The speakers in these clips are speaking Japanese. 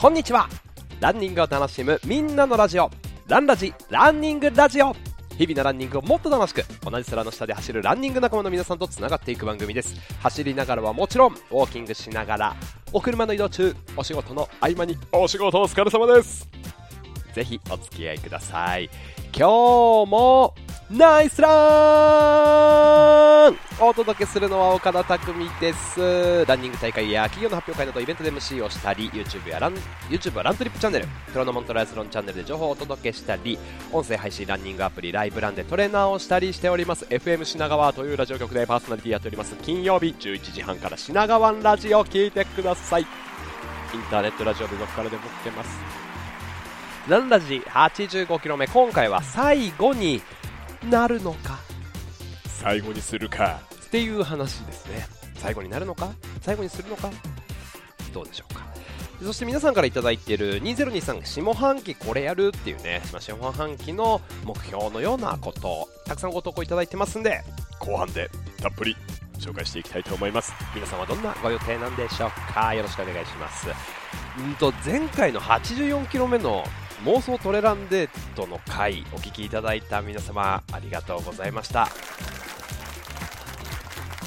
こんにちは。ランニングを楽しむみんなのラジオ。ランラジランニングラジオ。日々のランニングをもっと楽しく同じ空の下で走るランニング仲間の皆さんとつながっていく番組です。走りながらはもちろんウォーキングしながらお車の移動中お仕事の合間にお仕事お疲れ様です。ぜひお付き合いください。今日もナイスラン！お届けするのは岡田匠です。ランニング大会や企業の発表会などイベントで MC をしたり YouTube やラン YouTube はラントリップチャンネル。プロのモントライアスロンチャンネルで情報をお届けしたり音声配信ランニングアプリライブランでトレーナーをしたりしております。FM 品川というラジオ局でパーソナリティやっております。金曜日11時半から品川ラジオ聞いてください。インターネットラジオでどこからでも聞けます。ランラジ 85km 目。今回は最後になるのか？最後にするか？っていう話ですね。最後になるのか？最後にするのか？どうでしょうか？そして皆さんから頂いている2023下半期これやるっていうね、まあ、下半期の目標のようなことたくさんご投稿いただいてますんで後半でたっぷり紹介していきたいと思います。皆さんはどんなご予定なんでしょうか？よろしくお願いします。うんと前回の 84km 目の妄想トレランデートの回お聞きいただいた皆様ありがとうございました。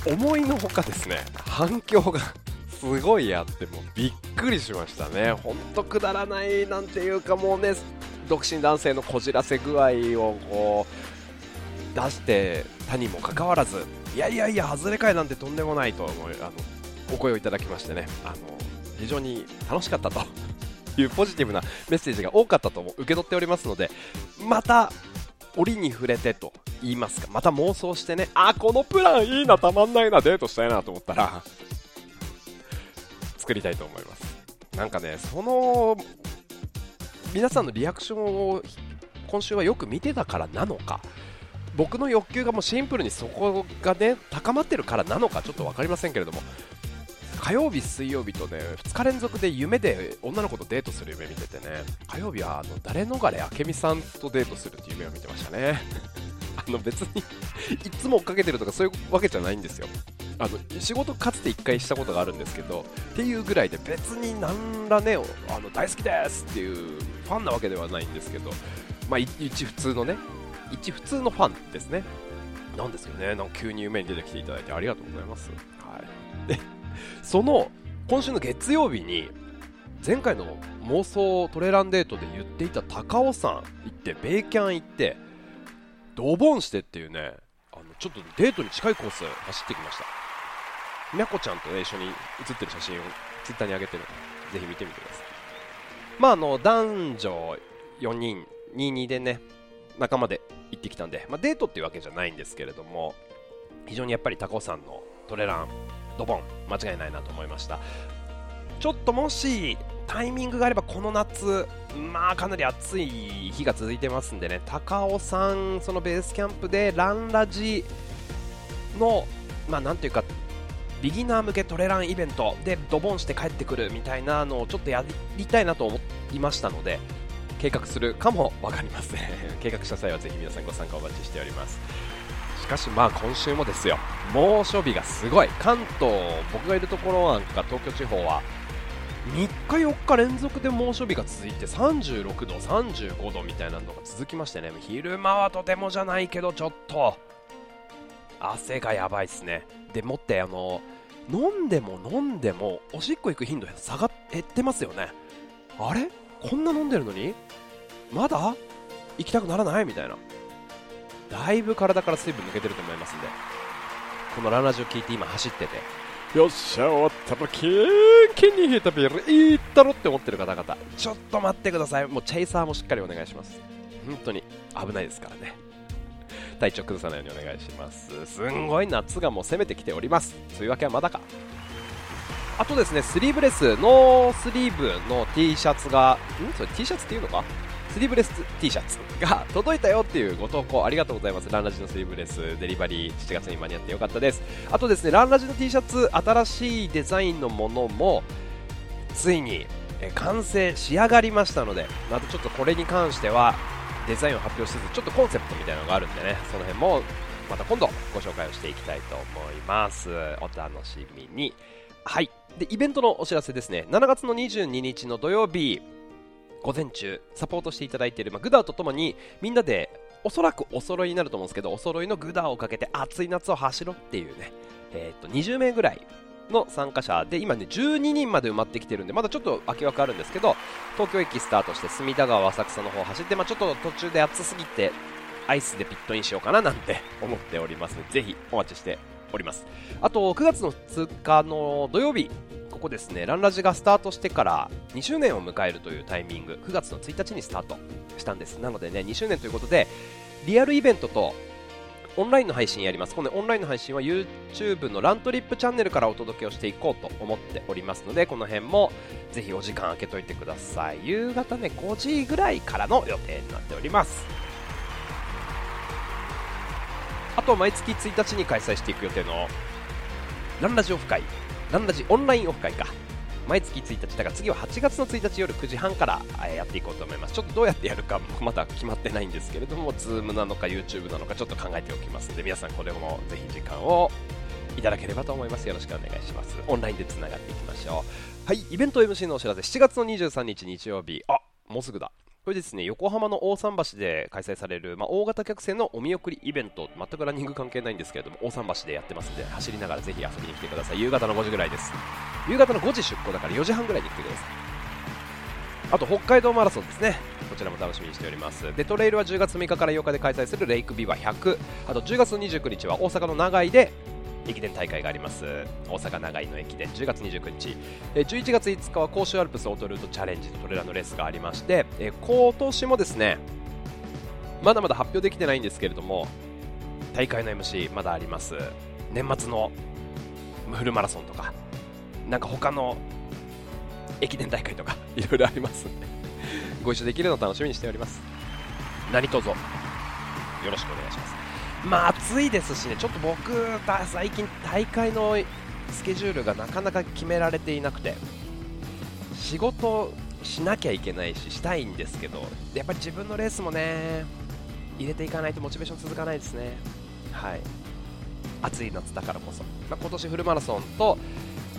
思いのほかですね反響がすごいあってもうびっくりしましたね。ほんとくだらないなんていうかもうね独身男性のこじらせ具合をこう出して他にもかかわらずいやいやいや外れかいなんてとんでもないと思いあのお声をいただきましてねあの非常に楽しかったと。いうポジティブなメッセージが多かったと受け取っておりますのでまた折に触れてと言いますかまた妄想してねあこのプランいいなたまんないなデートしたいなと思ったら作りたいと思います。なんかねその皆さんのリアクションを今週はよく見てたからなのか僕の欲求がもうシンプルにそこがね高まってるからなのかちょっと分かりませんけれども火曜日、水曜日とね2日連続で夢で女の子とデートする夢見ててね。火曜日はあの誰逃れ明美さんとデートするっていう夢を見てましたね。あの別にいつも追っかけてるとかそういうわけじゃないんですよ。あの仕事かつて1回したことがあるんですけどっていうぐらいで別に何らねあの大好きですっていうファンなわけではないんですけど、まあ、一普通のね一普通のファンですね。なんですよね。なんか急に夢に出てきていただいてありがとうございます、はい、でその今週の月曜日に前回の妄想トレランデートで言っていた高尾山行ってベイキャン行ってドボンしてっていうねあのちょっとデートに近いコース走ってきました。みゃこちゃんと、ね、一緒に写ってる写真をツイッターに上げてるのでぜひ見てみてください。まああの男女4人22でね仲間で行ってきたんで、まあ、デートっていうわけじゃないんですけれども非常にやっぱり高尾山のトレランドボン。間違いないなと思いました。ちょっともしタイミングがあればこの夏まあかなり暑い日が続いてますんでね。高尾さんそのベースキャンプでランラジのまあなんていうかビギナー向けトレランイベントでドボンして帰ってくるみたいなのをちょっとやりたいなと思いましたので計画するかも分かりません。計画した際はぜひ皆さんご参加お待ちしております。かしまあ今週もですよ。猛暑日がすごい。関東僕がいるところなんか東京地方は3日4日連続で猛暑日が続いて36度35度みたいなのが続きましてね。昼間はとてもじゃないけどちょっと汗がやばいっすね。でもってあの飲んでも飲んでもおしっこ行く頻度下が減ってますよね。あれ？こんな飲んでるのに？まだ？行きたくならない？みたいな。だいぶ体から水分抜けてると思いますんでこのランラジオ聞いて今走ってて。よっしゃ終わったらキンキンに冷えたビールいいったろって思ってる方々。ちょっと待ってください。もうチェイサーもしっかりお願いします。本当に危ないですからね。体調崩さないようにお願いします。すんごい夏がもう攻めてきております。梅雨明けはまだか。あとですねスリーブレスノースリーブの T シャツがん？それ T シャツっていうのか？スリーブレス T シャツが届いたよっていうご投稿ありがとうございます。ランラジのスリーブレスデリバリー7月に間に合ってよかったです。あとですねランラジの T シャツ新しいデザインのものもついに完成仕上がりましたのでまたちょっとこれに関してはデザインを発表しつつちょっとコンセプトみたいなのがあるんでねその辺もまた今度ご紹介をしていきたいと思います。お楽しみにはいでイベントのお知らせですね。7月の22日の土曜日午前中サポートしていただいている、まあ、グダーとともにみんなでおそらくお揃いになると思うんですけどお揃いのグダーをかけて暑い夏を走ろうっていうね、えー、と20名ぐらいの参加者で今ね12人まで埋まってきてるんでまだちょっと空き枠あるんですけど東京駅スタートして隅田川浅草の方走って、まあ、ちょっと途中で暑すぎてアイスでピットインしようかななんて思っております。のでぜひお待ちしております。あと9月の2日の土曜日ここですねランラジがスタートしてから2周年を迎えるというタイミング9月の1日にスタートしたんですなのでね2周年ということでリアルイベントとオンラインの配信やります。このオンラインの配信は YouTube のラントリップチャンネルからお届けをしていこうと思っておりますので、この辺もぜひお時間空けといてください。夕方ね、5時ぐらいからの予定になっております。あと、毎月1日に開催していく予定のランラジオフ会、ランラジオンラインオフ会か。毎月1日だから次は8月の1日夜9時半からやっていこうと思います。ちょっとどうやってやるかまだ決まってないんですけれども Zoom なのか YouTube なのかちょっと考えておきますので皆さんこれもぜひ時間をいただければと思います。よろしくお願いします。オンラインでつながっていきましょう。はいイベント MC のお知らせ。7月の23日日曜日。あもうすぐだ。これですね横浜の大桟橋で開催される、まあ、大型客船のお見送りイベント。全くランニング関係ないんですけれども大桟橋でやってますんで走りながらぜひ遊びに来てください。夕方の5時ぐらいです。夕方の5時出港だから4時半ぐらいに来てください。あと北海道マラソンですね。こちらも楽しみにしております。でトレイルは10月6日から8日で開催するレイクビバ100あと10月29日は大阪の長井で駅伝大会があります。大阪長井の駅伝10月29日。11月5日は甲州アルプスオートルートチャレンジとトレラのレースがありまして今年もですねまだまだ発表できてないんですけれども大会の MC まだあります。年末のフルマラソンとかなんか他の駅伝大会とか いろいろありますんでご一緒できるのを楽しみにしております。何卒よろしくお願いします。まあ暑いですしね、ちょっと僕、最近、大会のスケジュールがなかなか決められていなくて、仕事しなきゃいけないし、したいんですけど、やっぱり自分のレースもね、入れていかないとモチベーション続かないですね。はい。暑い夏だからこそ。まあ、今年フルマラソンと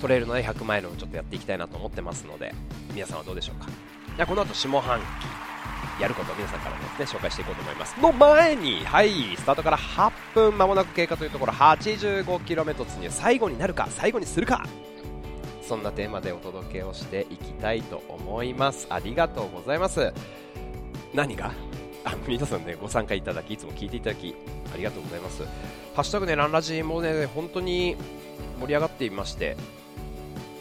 トレイルの、100マイルをちょっとやっていきたいなと思ってますので、皆さんはどうでしょうか。この後下半期やることを皆さんからですね、紹介していこうと思います。の前に、はい、スタートから8分間もなく経過というところ、85km 突入、最後になるか、最後にするか、そんなテーマでお届けをしていきたいと思います。ありがとうございます。何が？あ皆さんね、ご参加いただき、いつも聞いていただき、ありがとうございます。ハッシュタグね、ランラジもね、本当に盛り上がっていまして、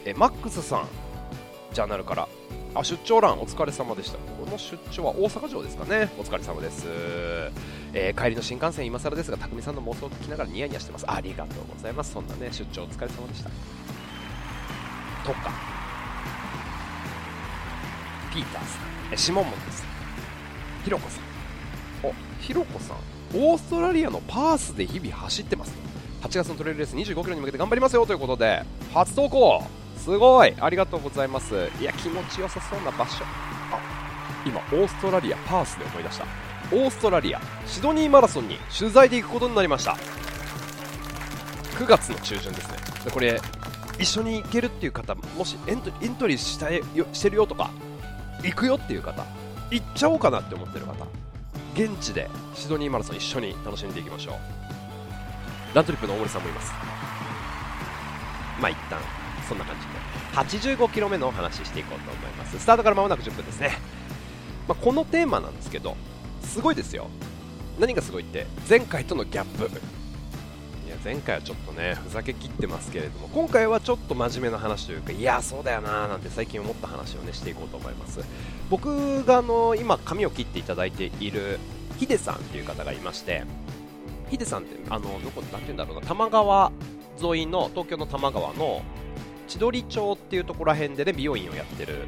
えマックスさん、ジャーナルから、あ出張欄お疲れ様でした。この出張は大阪城ですかね。お疲れ様です、えー、帰りの新幹線今更ですが匠さんの妄想を聞きながらニヤニヤしてます。ありがとうございます。そんなね出張お疲れ様でした。とか。ピーターさん。え下本さん。ひろこさん。おひろこさん。オーストラリアのパースで日々走ってます。8月のトレイルレース25キロに向けて頑張りますよ。ということで初投稿。すごい。ありがとうございます。いや気持ちよさそうな場所。あ今オーストラリアパースで思い出した。オーストラリアシドニーマラソンに取材で行くことになりました。9月の中旬ですね。でこれ一緒に行けるっていう方もしエントエントリーしたいよしてるよとか行くよっていう方行っちゃおうかなって思ってる方現地でシドニーマラソン一緒に楽しんでいきましょう。ラントリップの大森さんもいます。まあ一旦。そんな感じで。85キロ目のお話ししていこうと思います。スタートから間もなく10分ですね、まあ、このテーマなんですけどすごいですよ。何がすごいって前回とのギャップ。いや前回はちょっとねふざけきってますけれども今回はちょっと真面目な話というかいやそうだよなーなんて最近思った話をねしていこうと思います。僕があの今髪を切っていただいているヒデさんっていう方がいましてヒデさんってあのどこなんて言うんだろうな多摩川沿いの東京の多摩川の千鳥町っていうところら辺でね美容院をやってる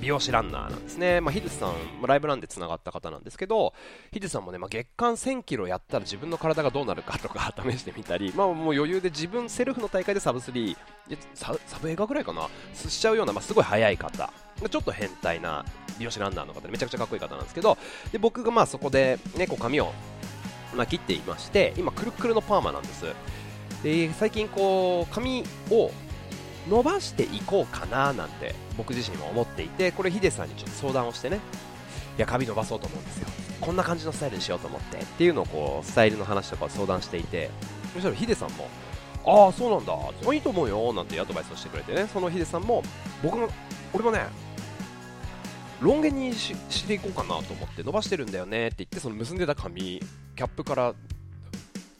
美容師ランナーなんですね、まあ、ヒデさん、ライブランでつながった方なんですけど、ヒデさんもね、まあ、月間1000キロやったら自分の体がどうなるかとか 試してみたり、まあ、もう余裕で自分、セルフの大会でサブ3、ササブ映画ぐらいかな、すしちゃうような、まあ、すごい速い方、ちょっと変態な美容師ランナーの方でめちゃくちゃかっこいい方なんですけど、で僕がまあそこで、ね、こう髪を、まあ、切っていまして、今、くるくるのパーマなんです。で最近こう髪を伸ばしていこうかななんて僕自身も思っていてこれヒデさんにちょっと相談をしてね。いや髪伸ばそうと思うんですよ。こんな感じのスタイルにしようと思って。っていうのをこうスタイルの話とかを相談していて。そしたらヒデさんもああそうなんだ。いいと思うよなんてアドバイスをしてくれてね。そのヒデさんも僕も俺もねロン毛にししていこうかなと思って伸ばしてるんだよねって言ってその結んでた髪キャップから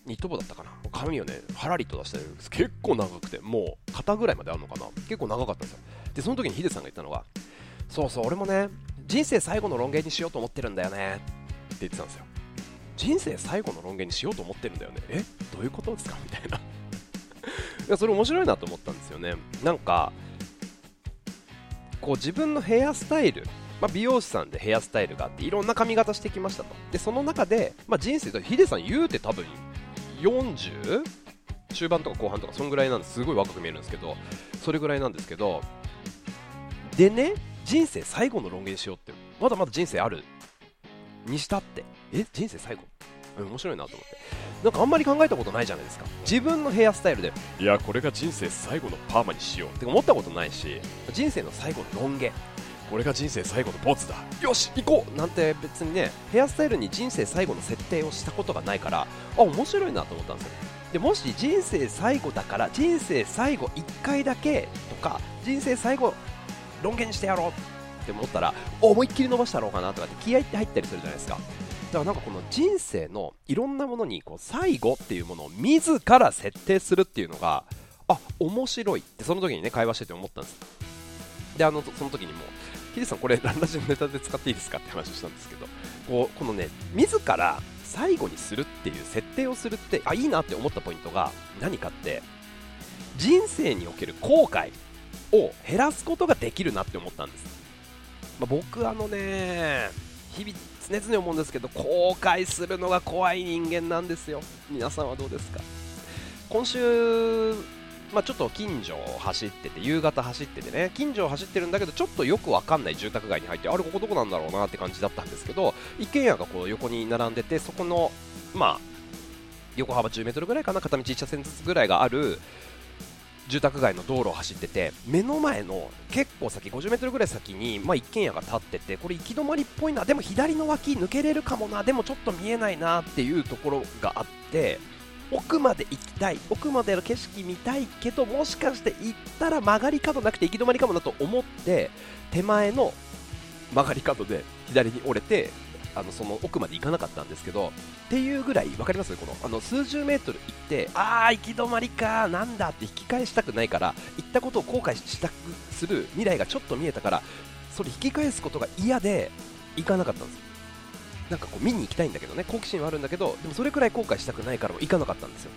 ニット帽だったかな。髪をねはらりと出してるんです。結構長くてもう肩ぐらいまであるのかな。結構長かったんですよ。でその時にヒデさんが言ったのがそうそう俺もね人生最後のロン毛にしようと思ってるんだよね。って言ってたんですよ。人生最後のロン毛にしようと思ってるんだよね。え？どういうことですか？みたいな。いやそれ面白いなと思ったんですよね。なんかこう自分のヘアスタイルまあ、美容師さんでヘアスタイルがあっていろんな髪型してきましたと。でその中で、まあ、人生ヒデさん言うて多分 40? 中盤とか後半とかそんぐらいなんですすごい若く見えるんですけどそれぐらいなんですけどでね人生最後のロン毛にしようってまだまだ人生ある。にしたって。え？人生最後？面白いなと思って。なんかあんまり考えたことないじゃないですか。自分のヘアスタイルで。いやこれが人生最後のパーマにしよう。って思ったことないし人生の最後のロン毛これが人生最後のポーズだ。よし行こう。なんて別にねヘアスタイルに人生最後の設定をしたことがないからあ面白いなと思ったんですよでもし人生最後だから人生最後1回だけとか人生最後ロン毛にしてやろうって思ったら思いっきり伸ばしたろうかなとかって気合って入ったりするじゃないですか。だからなんかこの人生のいろんなものにこう最後っていうものを自ら設定するっていうのがあ面白いってその時にね会話してて思ったんです。であのその時にもヒデさん、これ、ランラジのネタで使っていいですかって話をしたんですけど、こうこのね、自ら最後にするっていう設定をするって、あ、いいなって思ったポイントが何かって、人生における後悔を減らすことができるなって思ったんです。まあ、僕、あのね、日々常々思うんですけど、後悔するのが怖い人間なんですよ。皆さんはどうですか？今週まあ、ちょっと近所を走ってて、夕方走っててね、近所を走ってるんだけど、ちょっとよくわかんない住宅街に入って、あれ、ここどこなんだろうなって感じだったんですけど、一軒家がこう横に並んでて、そこの、まあ、横幅10メートルぐらいかな、片道1車線ずつぐらいがある住宅街の道路を走ってて、目の前の結構先、50メートルぐらい先に、まあ、一軒家が建ってて、これ行き止まりっぽいな、でも左の脇抜けれるかもな、でもちょっと見えないなっていうところがあって、奥まで行きたい奥までの景色見たいけどもしかして行ったら曲がり角なくて行き止まりかもなと思って手前の曲がり角で左に折れてあのその奥まで行かなかったんですけどっていうぐらい分かります？このあの数十メートル行ってああ行き止まりかなんだって引き返したくないから行ったことを後悔したくする未来がちょっと見えたからそれ引き返すことが嫌で行かなかったんです。なんかこう見に行きたいんだけどね好奇心はあるんだけどでもそれくらい後悔したくないからも行かなかったんですよ。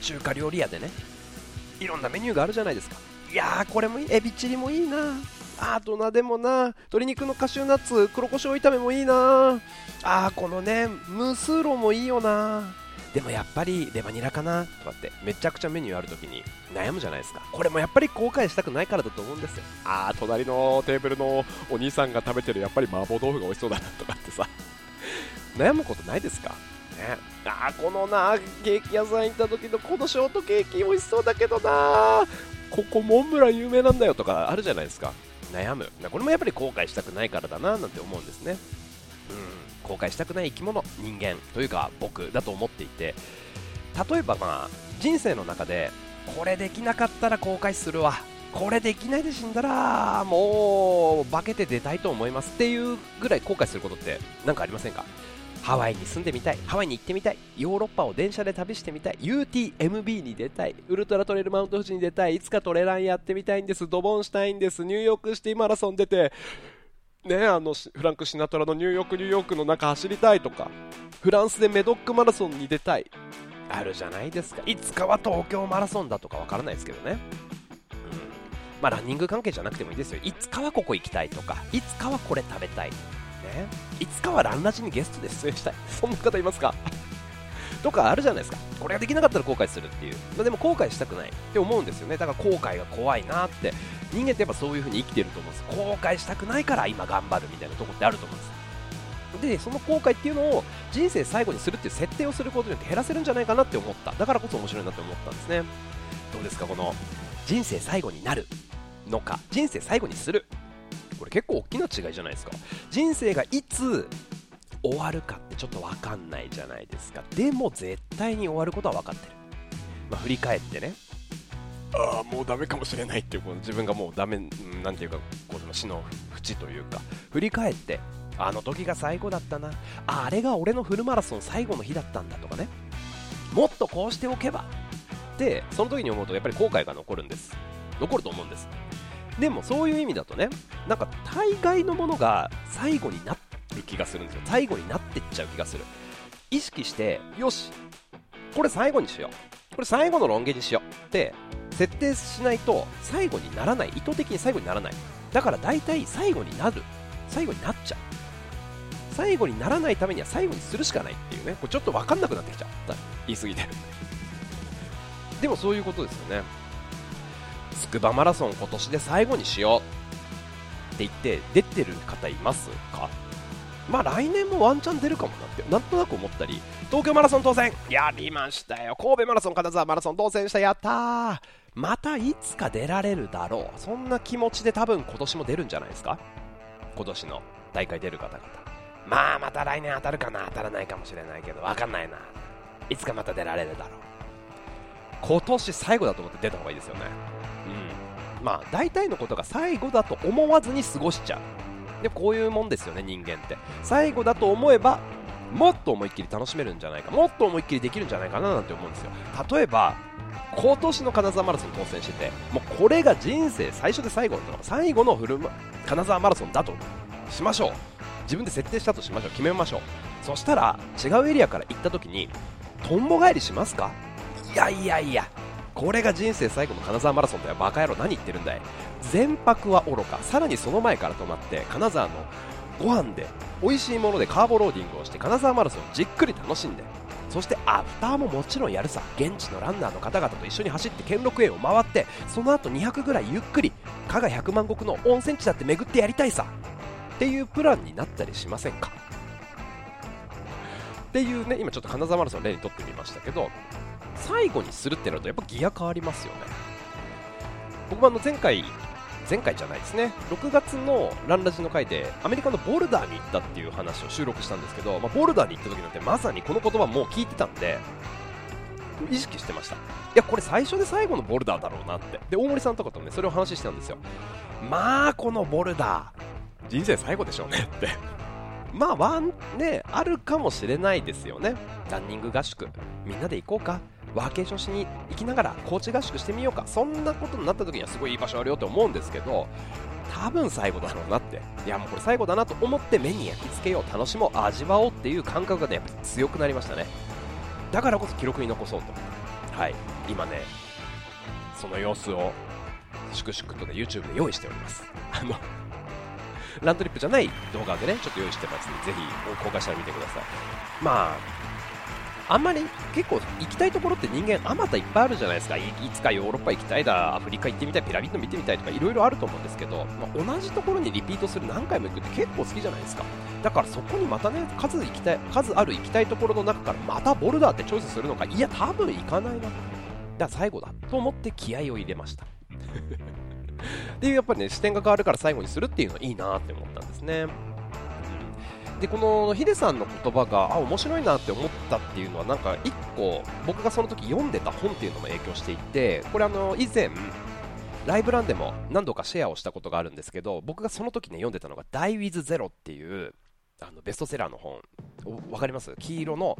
中華料理屋でねいろんなメニューがあるじゃないですか。いやーこれもいいエビチリもいいな。あとなでもな。鶏肉のカシューナッツ黒胡椒炒めもいいな。あーこのねムスーロもいいよな。でもやっぱりレバニラかなとかってめちゃくちゃメニューある時に悩むじゃないですか。これもやっぱり後悔したくないからだと思うんですよ。ああ隣のテーブルのお兄さんが食べてるやっぱり麻婆豆腐が美味しそうだなとかってさ。悩むことないですか？ね、あこのなケーキ屋さん行った時のこのショートケーキ美味しそうだけどなここモンブラン有名なんだよとかあるじゃないですか。悩む。これもやっぱり後悔したくないからだななんて思うんですね。うん後悔したくない生き物人間というか僕だと思っていて例えばまあ人生の中でこれできなかったら後悔するわ。これできないで死んだらもう化けて出たいと思いますっていうぐらい後悔することって何かありませんか？ハワイに住んでみたい、ハワイに行ってみたい、ヨーロッパを電車で旅してみたい、UTMB に出たい、ウルトラトレイルマウント富士に出たい、いつかトレランやってみたいんです、ドボンしたいんです、ニューヨークシティマラソン出て、ね、あのフランク・シナトラのニューヨーク、ニューヨークの中走りたいとか、フランスでメドックマラソンに出たい、あるじゃないですか、いつかは東京マラソンだとかわからないですけどね。うんまあ、ランニング関係じゃなくてもいいですよ。いつかはここ行きたいとか、いつかはこれ食べたい。ね、いつかはランラジにゲストで出演したいそんな方いますか？とかあるじゃないですか。これができなかったら後悔するっていう、まあ、でも後悔したくない。って思うんですよね。だから後悔が怖いなって。人間ってやっぱそういう風に生きてると思うんです。後悔したくないから今頑張るみたいなとこってあると思うんです。でその後悔っていうのを人生最後にするっていう設定をすることによって減らせるんじゃないかなって思った。だからこそ面白いなって思ったんですね。どうですかこの人生最後になるのか。人生最後にする。これ結構大きな違いじゃないですか。人生がいつ終わるかってちょっと分かんないじゃないですか。でも絶対に終わることは分かってる、まあ、振り返ってね。ああもうダメかもしれないっていうこの自分がもうダメなんていうかこの死の淵というか。振り返ってあの時が最後だったな。あれが俺のフルマラソン最後の日だったんだとかね。もっとこうしておけば。ってその時に思うとやっぱり後悔が残るんです。残ると思うんです。でもそういう意味だとねなんか大概のものが最後になる気がするんですよ。最後になってっちゃう気がする。意識してよしこれ最後にしよう。これ最後のロン毛にしようって設定しないと最後にならない。意図的に最後にならない。だから大体最後になる。最後になっちゃう。最後にならないためには最後にするしかないっていうね。これちょっと分かんなくなってきちゃった言い過ぎて でもそういうことですよね。筑波マラソン今年で最後にしようって言って出てる方いますか？まあ来年もワンチャン出るかもなってなんとなく思ったり東京マラソン当選。やりましたよ。神戸マラソン金沢マラソン当選した。やったー。またいつか出られるだろう。そんな気持ちで多分今年も出るんじゃないですか。今年の大会出る方々。まあまた来年当たるかな当たらないかもしれないけど。分かんないな。いつかまた出られるだろう。今年最後だと思って出た方がいいですよね。うん。まあ大体のことが最後だと思わずに過ごしちゃう。でこういうもんですよね人間って。最後だと思えばもっと思いっきり楽しめるんじゃないかもっと思いっきりできるんじゃないかななんて思うんですよ。例えば今年の金沢マラソン当選しててもうこれが人生最初で最後の最後のフル金沢マラソンだとしましょう。自分で設定したとしましょう。決めましょう。そしたら違うエリアから行った時にとんぼ返りしますか？いやいやいや。これが人生最後の金沢マラソンだよバカ野郎何言ってるんだい。全泊は愚か。さらにその前から泊まって金沢のご飯で美味しいものでカーボローディングをして金沢マラソンをじっくり楽しんで。そしてアフターももちろんやるさ。現地のランナーの方々と一緒に走って兼六園を回ってその後200ぐらいゆっくり加賀百万石の温泉地だって巡ってやりたいさ。っていうプランになったりしませんか。っていうね今ちょっと金沢マラソン例にとってみましたけど最後にするってなるとやっぱギア変わりますよね。僕もあの前回前回じゃないですね。6月のランラジの回でアメリカのボルダーに行ったっていう話を収録したんですけど、まあ、ボルダーに行った時なんてまさにこの言葉もう聞いてたんで意識してました。いやこれ最初で最後のボルダーだろうなって。で大森さんとかとねそれを話してたんですよ。まあこのボルダー人生最後でしょうねって。まあワンねあるかもしれないですよね。ランニング合宿みんなで行こうか。ワーケーションしに行きながら高地合宿してみようか。そんなことになった時にはすごいいい場所あるよって思うんですけど多分最後だろうなって。いやもうこれ最後だなと思って目に焼き付けよう楽しもう味わおうっていう感覚がねやっぱ強くなりましたね。だからこそ記録に残そうと。はい。今ねその様子を粛々とね YouTube で用意しております。あのラントリップじゃない動画でねちょっと用意してますのでぜひ公開したら見てください。まああんまり結構行きたいところって人間あまたいっぱいあるじゃないですか。いつかヨーロッパ行きたいだアフリカ行ってみたいピラミッド見てみたいとかいろいろあると思うんですけど、まあ、同じところにリピートする何回も行くって結構好きじゃないですか。だからそこにまたね数行きたい数ある行きたいところの中からまたボルダーってチョイスするのかいや多分行かないな。だから最後だと思って気合を入れました。っていうやっぱりね視点が変わるから最後にするっていうのはいいなって思ったんですねでこのヒデさんの言葉があ面白いなって思ったっていうのはなんか一個僕がその時読んでた本っていうのも影響していてこれあの以前ライブランでも何度かシェアをしたことがあるんですけど僕がその時ね読んでたのが「Die with Zero」っていうあのベストセラーの本。分かります？黄色の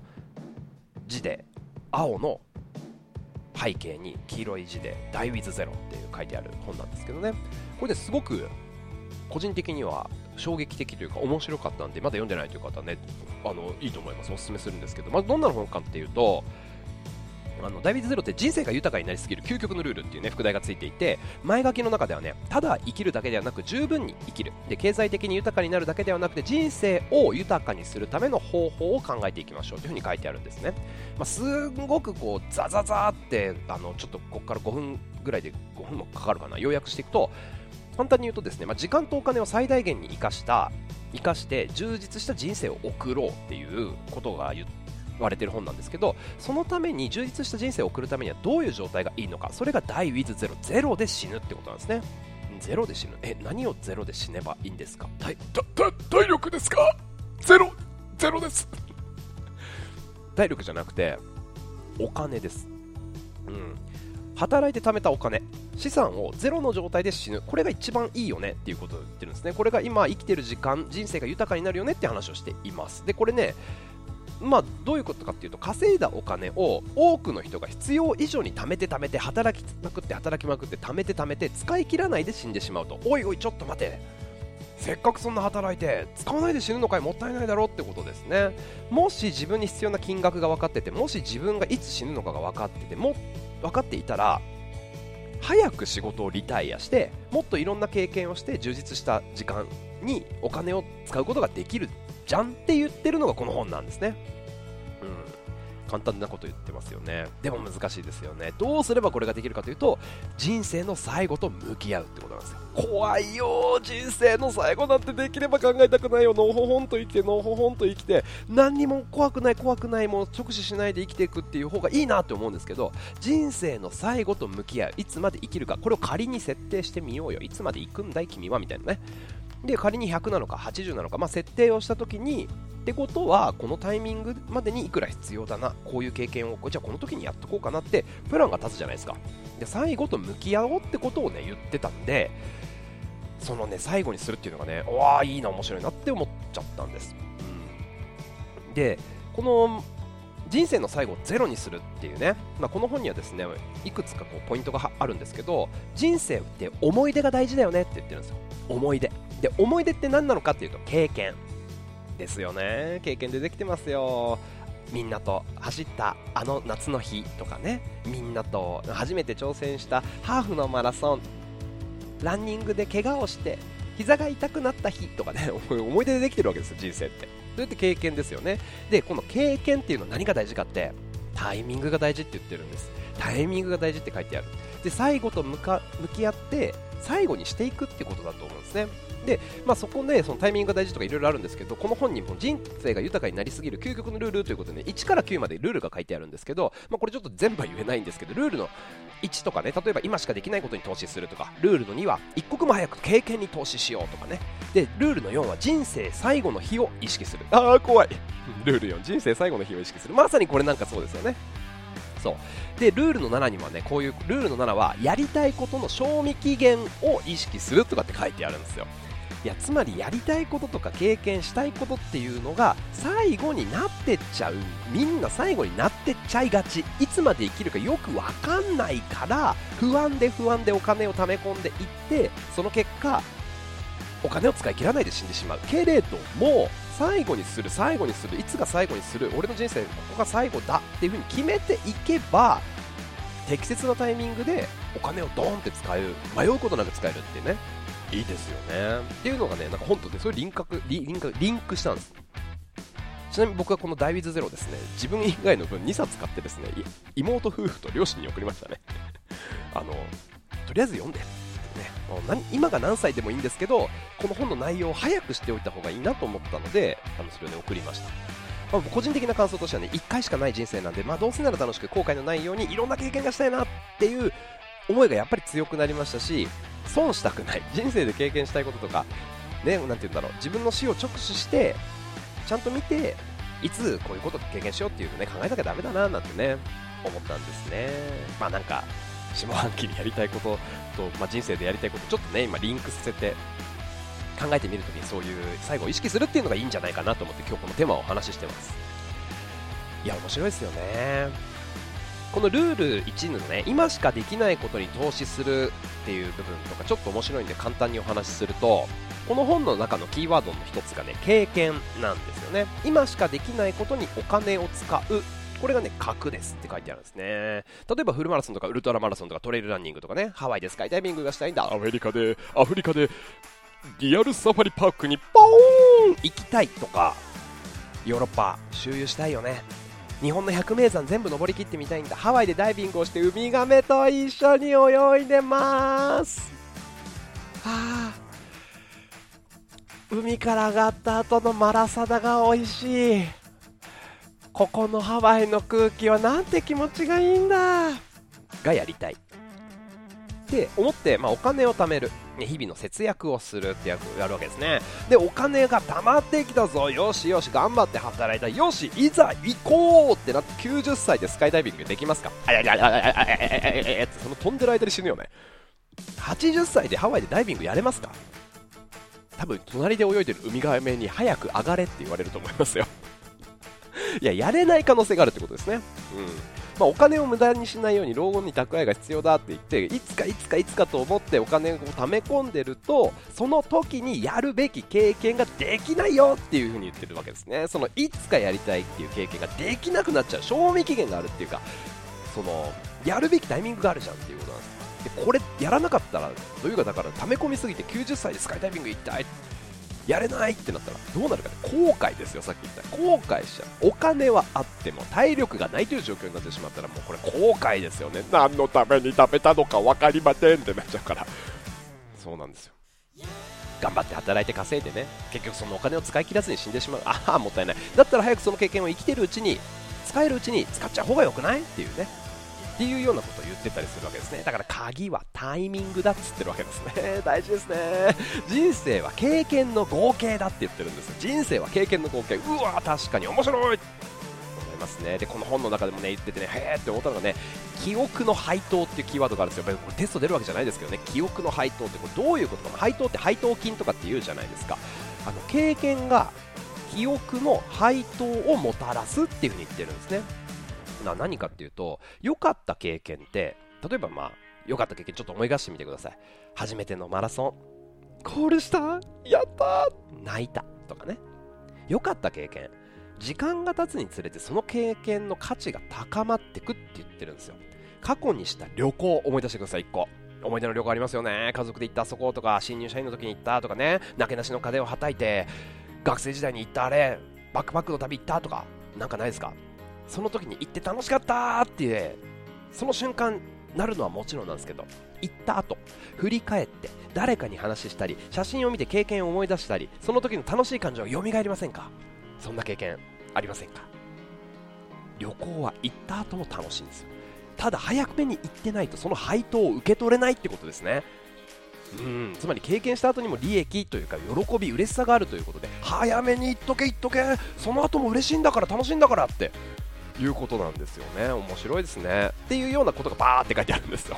字で青の背景に黄色い字で「Die with Zero」っていう書いてある本なんですけどね。これですごく個人的には衝撃的というか面白かったんでまだ読んでないという方はねあのいいと思います。おすすめするんですけど、まあ、どんな本かっていうとあのダイビッドゼロって人生が豊かになりすぎる究極のルールっていうね副題がついていて前書きの中ではねただ生きるだけではなく十分に生きる。で経済的に豊かになるだけではなくて人生を豊かにするための方法を考えていきましょう。というふうに書いてあるんですね、まあ、すごくこうザザザってあのちょっとここから5分ぐらいで5分もかかるかな。要約していくと簡単に言うとですね、まあ、時間とお金を最大限に生かした生かして充実した人生を送ろうっていうことがわれてる本なんですけどそのために充実した人生を送るためにはどういう状態がいいのかそれが Die with Zero ゼロで死ぬってことなんですね。ゼロで死ぬ。え何をゼロで死ねばいいんですか？体体力ですか？ゼロゼロです。体力じゃなくてお金です。うん。働いて貯めたお金資産をゼロの状態で死ぬ。これが一番いいよねっていうことを言ってるんですね。これが今生きてる時間人生が豊かになるよねって話をしています。でこれねまあ、どういうことかっていうと稼いだお金を多くの人が必要以上に貯めて貯めて働きまくって働きまくって貯めて貯めて使い切らないで死んでしまうと。おいおいちょっと待て。せっかくそんな働いて使わないで死ぬのかいもったいないだろうってことですね。もし自分に必要な金額が分かっててもし自分がいつ死ぬのかが分かってても分かっていたら早く仕事をリタイアしてもっといろんな経験をして充実した時間にお金を使うことができるじゃんって言ってるのがこの本なんですね。簡単なこと言ってますよね。でも難しいですよね。どうすればこれができるかというと、人生の最後と向き合うってことなんですよ。怖いよ人生の最後なんてできれば考えたくないよ。のほほんと生きて、のほほんと生きて、何にも怖くない怖くない、もう直視しないで生きていくっていう方がいいなって思うんですけど、人生の最後と向き合う。いつまで生きるか、これを仮に設定してみようよ。いつまで行くんだい君はみたいなね。で仮に100なのか80なのか、まあ、設定をしたときにってことはこのタイミングまでにいくら必要だなこういう経験をじゃあこの時にやっとこうかなってプランが立つじゃないですか。で最後と向き合おうってことをね言ってたんでそのね最後にするっていうのがねわあいいな面白いなって思っちゃったんです、うん、でこの人生の最後をゼロにするっていうね、まあ、この本にはですねいくつかこうポイントがあるんですけど人生って思い出が大事だよねって言ってるんですよ。思い出。で思い出って何なのかっていうと経験ですよね。経験でできてますよ。みんなと走ったあの夏の日とかね。みんなと初めて挑戦したハーフのマラソン。ランニングで怪我をして膝が痛くなった日とかね。思い出でできてるわけですよ人生って。そうやって経験ですよね。でこの経験っていうのは何が大事かってタイミングが大事って言ってるんです。タイミングが大事って書いてある。で最後と向き合って最後にしていくってことだと思うんですね。で、まあ、そこでそのタイミングが大事とかいろいろあるんですけどこの本にも人生が豊かになりすぎる究極のルールということで、ね、1から9までルールが書いてあるんですけど、まあ、これちょっと全部は言えないんですけどルールの1とかね例えば今しかできないことに投資するとかルールの2は一刻も早く経験に投資しようとかね。でルールの4は人生最後の日を意識する。ああ怖い。ルール4人生最後の日を意識する。まさにこれなんかそうですよね。そう。でルールの7にはねこういうルールの7はやりたいことの賞味期限を意識するとかって書いてあるんですよ。いやつまりやりたいこととか経験したいことっていうのが最後になってっちゃう。みんな最後になってっちゃいがち。いつまで生きるかよくわかんないから不安で不安でお金を貯め込んでいってその結果お金を使い切らないで死んでしまう。けれども最後にする最後にするいつが最後にする俺の人生ここが最後だっていう風に決めていけば適切なタイミングでお金をドーンって使える迷うことなく使えるっていうね。いいですよね。っていうのがねなんか本当でそういう輪郭リンクリンクしたんです。ちなみに僕はこのダイビズゼロですね自分以外の分2冊買ってですね妹夫婦と両親に送りましたね。あのとりあえず読んで。ね、今が何歳でもいいんですけどこの本の内容を早くしておいた方がいいなと思ったのであのそれを、ね、送りました、まあ、個人的な感想としてはね1回しかない人生なんで、まあ、どうせなら楽しく後悔のないようにいろんな経験がしたいなっていう思いがやっぱり強くなりましたし損したくない。人生で経験したいこととかね、なて言うんだろう。自分の死を直視してちゃんと見ていつこういうこと経験しようっていうのね考えなきゃだめだななんてね思ったんですね。まあなんか下半期にやりたいことと、まあ、人生でやりたいことちょっとね今リンクさせて考えてみるときにそういう最後を意識するっていうのがいいんじゃないかなと思って今日このテーマをお話ししてます。いや面白いですよね。このルール1のね今しかできないことに投資するっていう部分とかちょっと面白いんで簡単にお話しするとこの本の中のキーワードの一つがね経験なんですよね今しかできないことにお金を使うこれがね、核ですって書いてあるんですね。例えばフルマラソンとかウルトラマラソンとかトレイルランニングとかね、ハワイでスカイダイビングがしたいんだ。アメリカで、アフリカで、リアルサファリパークにポーン行きたいとか、ヨーロッパ周遊したいよね。日本の百名山全部登りきってみたいんだ。ハワイでダイビングをしてウミガメと一緒に泳いでます。はあ海から上がった後のマラサダが美味しい。ここのハワイの空気はなんて気持ちがいいんだ。がやりたい。って思って、まあ、お金を貯める。日々の節約をするってやるわけですね。でお金が貯まってきたぞ。よしよし頑張って働いた。よしいざ行こうってなって90歳でスカイダイビングできますか？あやややややややその飛んでる間に死ぬよね80歳でハワイでダイビングやれますか多分隣で泳いでるウミガメに早く上がれって言われると思いますよいややれない可能性があるってことですねうんまあ、お金を無駄にしないように老後に蓄えが必要だって言っていつかいつかいつかと思ってお金を貯め込んでるとその時にやるべき経験ができないよっていう風に言ってるわけですね。そのいつかやりたいっていう経験ができなくなっちゃう。賞味期限があるっていうかそのやるべきタイミングがあるじゃんっていうことなんです。でこれやらなかったらというかだから溜め込みすぎて90歳でスカイダイビング行きたい。やれないってなったらどうなるかね後悔ですよさっき言った後悔しちゃう。お金はあっても体力がないという状況になってしまったらもうこれ後悔ですよね。何のために食べたのか分かりませんってなっちゃうから。そうなんですよ。頑張って働いて稼いでね。結局そのお金を使い切らずに死んでしまう。ああもったいない。だったら早くその経験を生きてるうちに使えるうちに使っちゃう方が良くない？っていうね。っていうようなことを言ってたりするわけですね。だから鍵はタイミングだっつってるわけですね。大事ですね。人生は経験の合計だって言ってるんです人生は経験の合計。うわ確かに面白い思いますね。でこの本の中でもね言っててねへーって思ったのがね記憶の配当っていうキーワードがあるんですよ。これテスト出るわけじゃないですけどね。記憶の配当ってこれどういうことか。配当って配当金とかって言うじゃないですか。あの経験が記憶の配当をもたらすっていうふうに言ってるんですね。な何かっていうと良かった経験って例えばまあ良かった経験ちょっと思い出してみてください。初めてのマラソン。コールしたやった泣いたとかね。良かった経験。時間が経つにつれてその経験の価値が高まってくって言ってるんですよ。過去にした旅行思い出してください1個。思い出の旅行ありますよね。家族で行ったあそことか新入社員の時に行ったとかね。なけなしの風をはたいて学生時代に行ったあれバックパックの旅行ったとかなんかないですか？その時に行って楽しかったっていう、その瞬間なるのはもちろんなんですけど行った後振り返って誰かに話したり写真を見て経験を思い出したりその時の楽しい感情が蘇りませんか？そんな経験ありませんか？旅行は行った後も楽しいんですよ。ただ早めに行ってないとその配当を受け取れないってことですね。うんつまり経験した後にも利益というか喜び嬉しさがあるということで早めに行っとけ行っとけその後も嬉しいんだから楽しいんだからって。いうことなんですよね。面白いですね。っていうようなことがバーって書いてあるんですよ。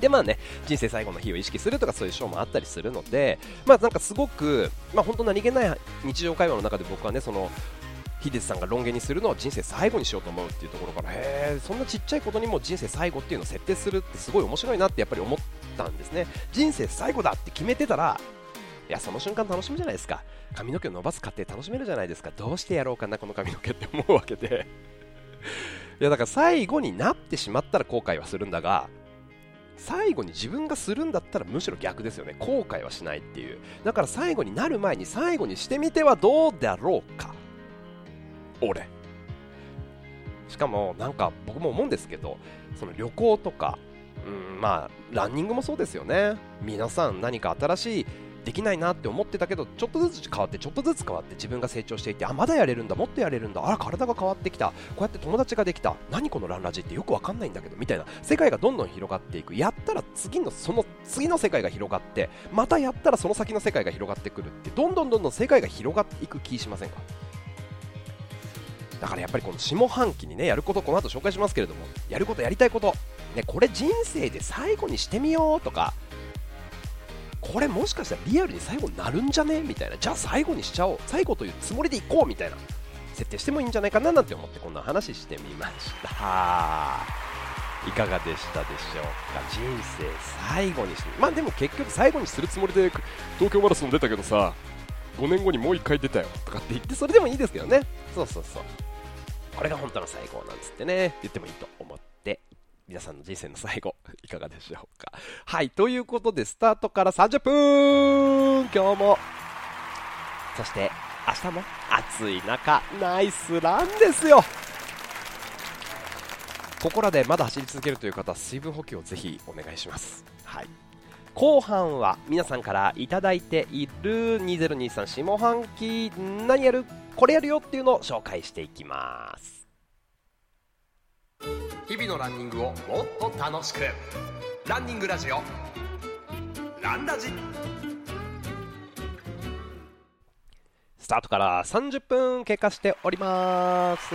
でまあね人生最後の日を意識するとかそういう章もあったりするのでまあなんかすごくまあ本当何気ない日常会話の中で僕はねそのヒデさんが論言にするのは人生最後にしようと思うっていうところからへえそんなちっちゃいことにも人生最後っていうのを設定するってすごい面白いなってやっぱり思ったんですね人生最後だって決めてたらいやその瞬間楽しむじゃないですか。髪の毛を伸ばす過程楽しめるじゃないですか。どうしてやろうかなこの髪の毛って思うわけで。いやだから最後になってしまったら後悔はするんだが最後に自分がするんだったらむしろ逆ですよね。後悔はしないっていう。だから最後になる前に最後にしてみてはどうだろうか。俺。しかもなんか僕も思うんですけどその旅行とかうんまあランニングもそうですよね。皆さん何か新しいできないなって思ってたけどちょっとずつ変わってちょっとずつ変わって自分が成長していってあまだやれるんだもっとやれるんだあら体が変わってきたこうやって友達ができた何このランラジってよくわかんないんだけどみたいな世界がどんどん広がっていく。やったら次のその次の世界が広がってまたやったらその先の世界が広がってくるってどんどんどんどん世界が広がっていく気しませんか？だからやっぱりこの下半期にねやることこの後紹介しますけれどもやることやりたいこと、ね、これ人生で最後にしてみようとかこれもしかしたらリアルに最後になるんじゃね？みたいな。じゃあ最後にしちゃおう。最後というつもりでいこうみたいな設定してもいいんじゃないかななんて思ってこんな話してみました。いかがでしたでしょうか？人生最後にして。まあでも結局最後にするつもりで東京マラソン出たけどさ5年後にもう1回出たよとかって言ってそれでもいいですけどね。そうそうそう。これが本当の最高なんつってね。言ってもいいと思って。皆さんの人生の最後、いかがでしょうか。はい、ということで、スタートから30分今日も、そして明日も暑い中、ナイスランですよここらでまだ走り続けるという方は水分補給をぜひお願いします。はい。後半は皆さんからいただいている2023下半期何やる？これやるよっていうのを紹介していきます日々のランニングをもっと楽しく。ランニングラジオ。ランラジ。スタートから30分経過しております。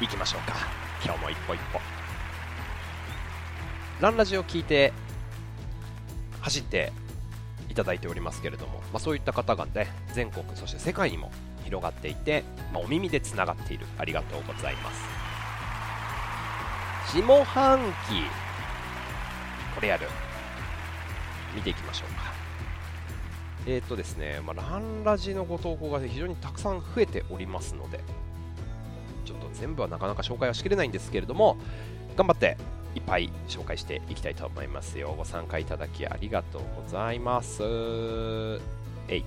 行きましょうか。今日も一歩一歩。ランラジを聞いて走っていただいておりますけれども、まあ、そういった方がね全国そして世界にも広がっていて、まあ、お耳でつながっている。ありがとうございます。下半期。これやる。見ていきましょうか。えっ、ー、とですね、まあ、ランラジのご投稿が非常にたくさん増えておりますのでちょっと全部はなかなか紹介はしきれないんですけれども頑張っていっぱい紹介していきたいと思いますよ。ご参加いただきありがとうございます。えい。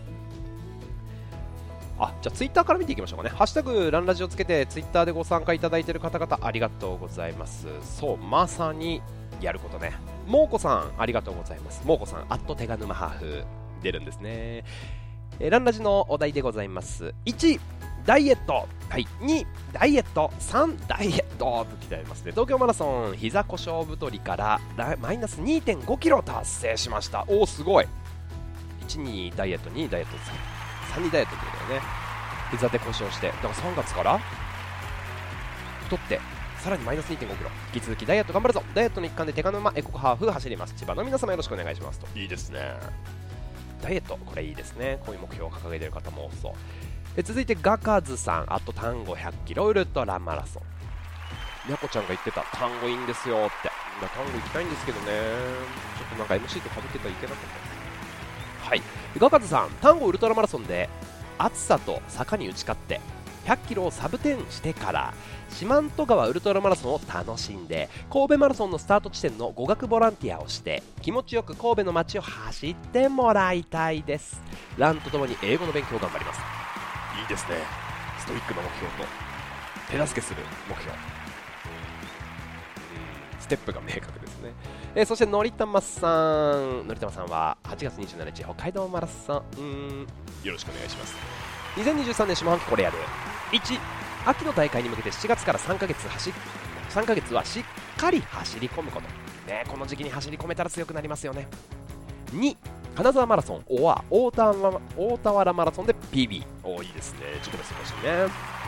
あじゃあツイッターから見ていきましょうかね。ハッシュタグランラジをつけてツイッターでご参加いただいている方々ありがとうございます。そうまさにやることね。もうこさんありがとうございます。もうこさんアット手賀沼ハーフ出るんですね。えランラジのお題でございます。1ダイエット、はい、2ダイエット。3ダイエットと来てありますね。東京マラソン膝故障太りからマイナス2 5キロ達成しました。おおすごい。1にダイエット。2ダイエット3 3にダイエットってことだよね膝で故障してだから3月から太ってさらにマイナス2 5キロ。引き続きダイエット頑張るぞ。ダイエットの一環で手賀沼エコハーフ走ります。千葉の皆様よろしくお願いしますと。いいですね。ダイエット。これいいですね。こういう目標を掲げている方も多そう。え続いてガカズさん。あと単語100キロ。ウルトラマラソン。にゃこちゃんが言ってた。単語いいんですよって。単語行きたいんですけどね。ちょっとなんか MC とかぶってたらいけなかったはい。ガカズさん単語ウルトラマラソンで暑さと坂に打ち勝って100キロをサブテンしてから四万十川ウルトラマラソンを楽しんで神戸マラソンのスタート地点の語学ボランティアをして気持ちよく神戸の街を走ってもらいたいです。ランとともに英語の勉強を頑張ります。いいですね。ストイックな目標と手助けする目標。ステップが明確ですね、えー、そしてのりたまさん。のりたまさんは8月27日北海道マラソン。よろしくお願いします。2023年下半期これやる1秋の大会に向けて7月から3ヶ月走3ヶ月はしっかり走り込むこと。ねこの時期に走り込めたら強くなりますよね。2金沢マラソン、おわ、大田大田原マラソンで PB。おいですね。自己ベスト欲しい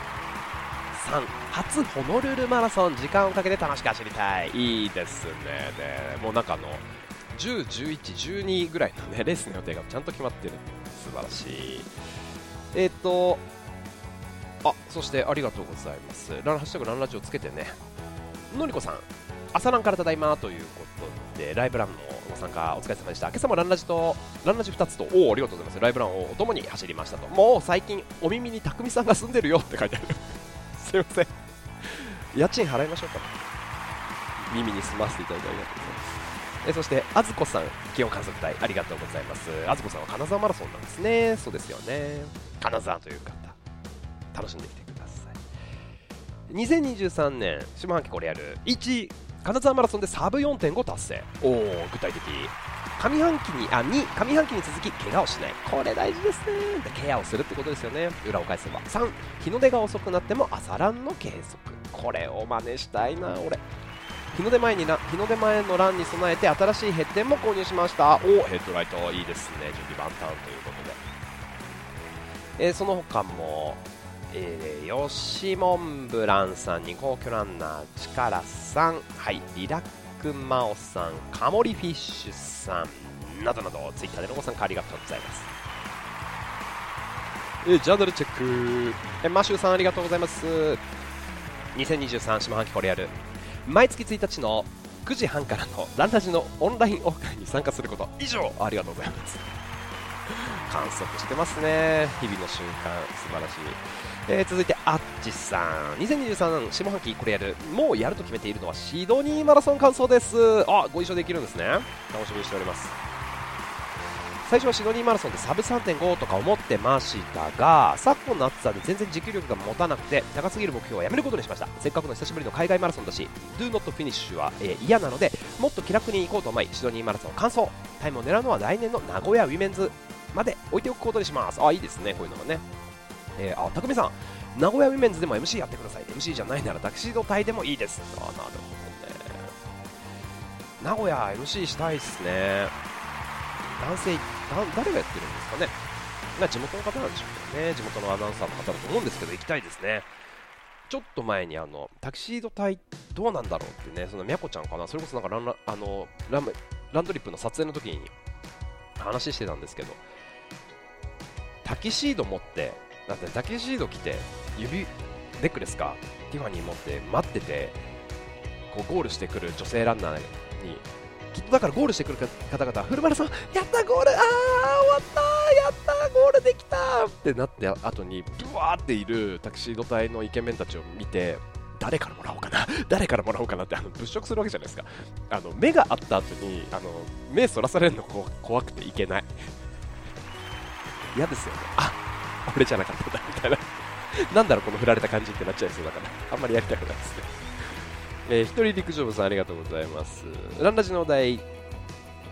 ね。3、初ホノルルマラソン、時間をかけて楽しく走りたい。いいですね。でもうなんかあの、10、11、12ぐらいのね、レースの予定がちゃんと決まってる。素晴らしい。えっ、ー、と、あ、そしてありがとうございます。ランハッシュタグランラジオつけてね。のりこさん、朝ランからただいまということで、ライブランのご参加お疲れ様でした。今朝もランラジと、ランラジ2つと、おお、ありがとうございます。ライブランをともに走りましたと。もう最近、お耳に匠さんが住んでるよって書いてある。すいません。家賃払いましょうか、耳に澄ませていただいてありがとうございます。えそして、あずこさん、気温観測隊、ありがとうございます。あずこさんは金沢マラソンなんですね。そうですよね。金沢という方、楽しんできてください。2023年、下半期これやる1金沢マラソンでサブ4.5達成おお具体的上半期にあ2上半期に続き怪我をしない。これ大事ですね。ケアをするってことですよね。裏を返せば。3日の出が遅くなっても朝ランの計測。これを真似したいな俺。日の出前に日の出前のランに備えて新しいヘッデンも購入しました。おヘッドライト。いいですね。準備万端ということで、えー、その他もえー、吉モンブランさんに皇居ランナー力さん。はいリラックマオさんカモリフィッシュさんなどなどツイッターでのご参加ありがとうございます。えー、ジャーナルチェック。えマシューさんありがとうございます。2023下半期これやる毎月1日の9時半からのランラジのオンラインオフ会に参加すること以上ありがとうございます。観測してますね。日々の瞬間素晴らしいえー、続いてあっちさん。2023下半期これやるもうやると決めているのはシドニーマラソン完走です。あご一緒できるんですね。楽しみにしております。最初はシドニーマラソンでサブ3.5とか思ってましたが昨今の暑さで全然持久力が持たなくて高すぎる目標をやめることにしました。せっかくの久しぶりの海外マラソンだし Do not finish は、えー、嫌なのでもっと気楽に行こうと思いシドニーマラソン完走タイムを狙うのは来年の名古屋ウィメンズまで置いておくことにします。あいいですねこういうのがね。えー、あたくみさん名古屋ウィメンズでも MC やってください。MC じゃないならタキシード隊でもいいです。あなるほどね。名古屋 MC したいっすね。男性誰がやってるんですかね。ま地元の方なんでしょうけどね。地元のアナウンサーの方だと思うんですけど行きたいですね。ちょっと前にあのタキシード隊どうなんだろうってねそのみやこちゃんかな。それこそなんかランラあのランランドリップの撮影の時に話してたんですけどタキシード持ってだってタキシード着て指ネックレスかティファニー持って待っててこうゴールしてくる女性ランナーにきっとだからゴールしてくる方々はフルマラソンやったゴールあー終わったやったゴールできたってなって後にブワーっているタキシード隊のイケメンたちを見て誰からもらおうかな誰からもらおうかなってあの物色するわけじゃないですか。あの目があった後にあの目そらされるの怖くていけない。嫌ですよね。あ俺じゃなかったんだみたいな。なんだろうこの振られた感じってなっちゃいそうだから。あんまりやりたくないですねえー、一人陸上部さんありがとうございます。ランラジのお題、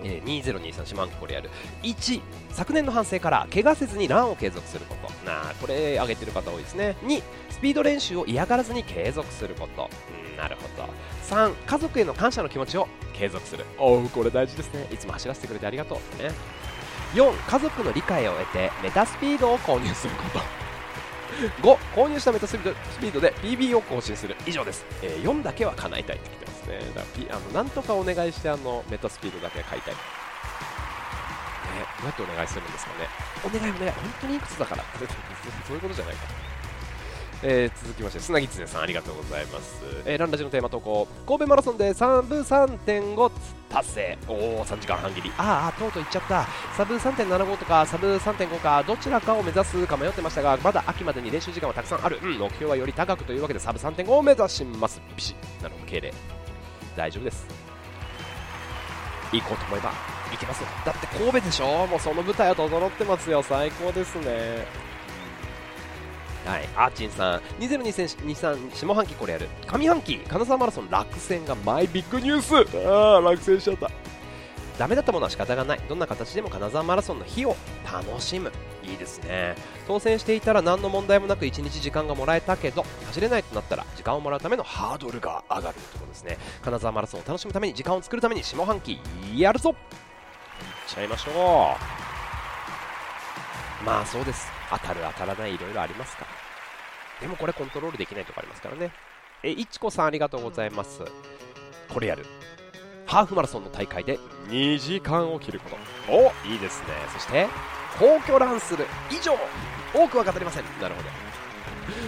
えー、2023四万これやる。1昨年の反省から怪我せずにランを継続すること。なあこれ挙げてる方多いですね。2スピード練習を嫌がらずに継続すること。うんなるほど。3家族への感謝の気持ちを継続する。おうこれ大事ですね。いつも走らせてくれてありがとう。ね。4家族の理解を得てメタスピードを購入すること。5購入したメタスピードで PB を更新する。以上です、えー、4だけは叶えたいってきてますね。だからあのなんとかお願いしてあのメタスピードだけ買いたい、ね、どうやってお願いするんですかね。お願いお願い。本当にいくつだからそういうことじゃないかえー、続きまして砂木つねさんありがとうございます、えー、ランラジのテーマ投稿。神戸マラソンでサブ3.5達成。おお3時間半切り。ああとうとういっちゃった。サブ3.75とかサブ3.5かどちらかを目指すか迷ってましたがまだ秋までに練習時間はたくさんある、うん、目標はより高くというわけでサブ3.5を目指します。ビシッ。なるほど敬礼。大丈夫です。行こうと思えば行けますよ。だって神戸でしょ？もうその舞台は整ってますよ。最高ですね。はい、アーチンさん、2023下半期これやる、上半期、金沢マラソン落選がマイビッグニュース、ああ、落選しちゃった。ダメだったものは仕方がない、どんな形でも金沢マラソンの日を楽しむ、いいですね。当選していたら何の問題もなく1日時間がもらえたけど、走れないとなったら時間をもらうためのハードルが上がるところですね。金沢マラソンを楽しむために時間を作るために下半期やるぞいっちゃいましょう。まあそうです。当たる当たらないいろいろありますから。でもこれコントロールできないとこありますからね。えいちこさんありがとうございます。これやる。ハーフマラソンの大会で2時間を切ること。おいいですね。そして皇居ランする以上多くは語りません。なるほど。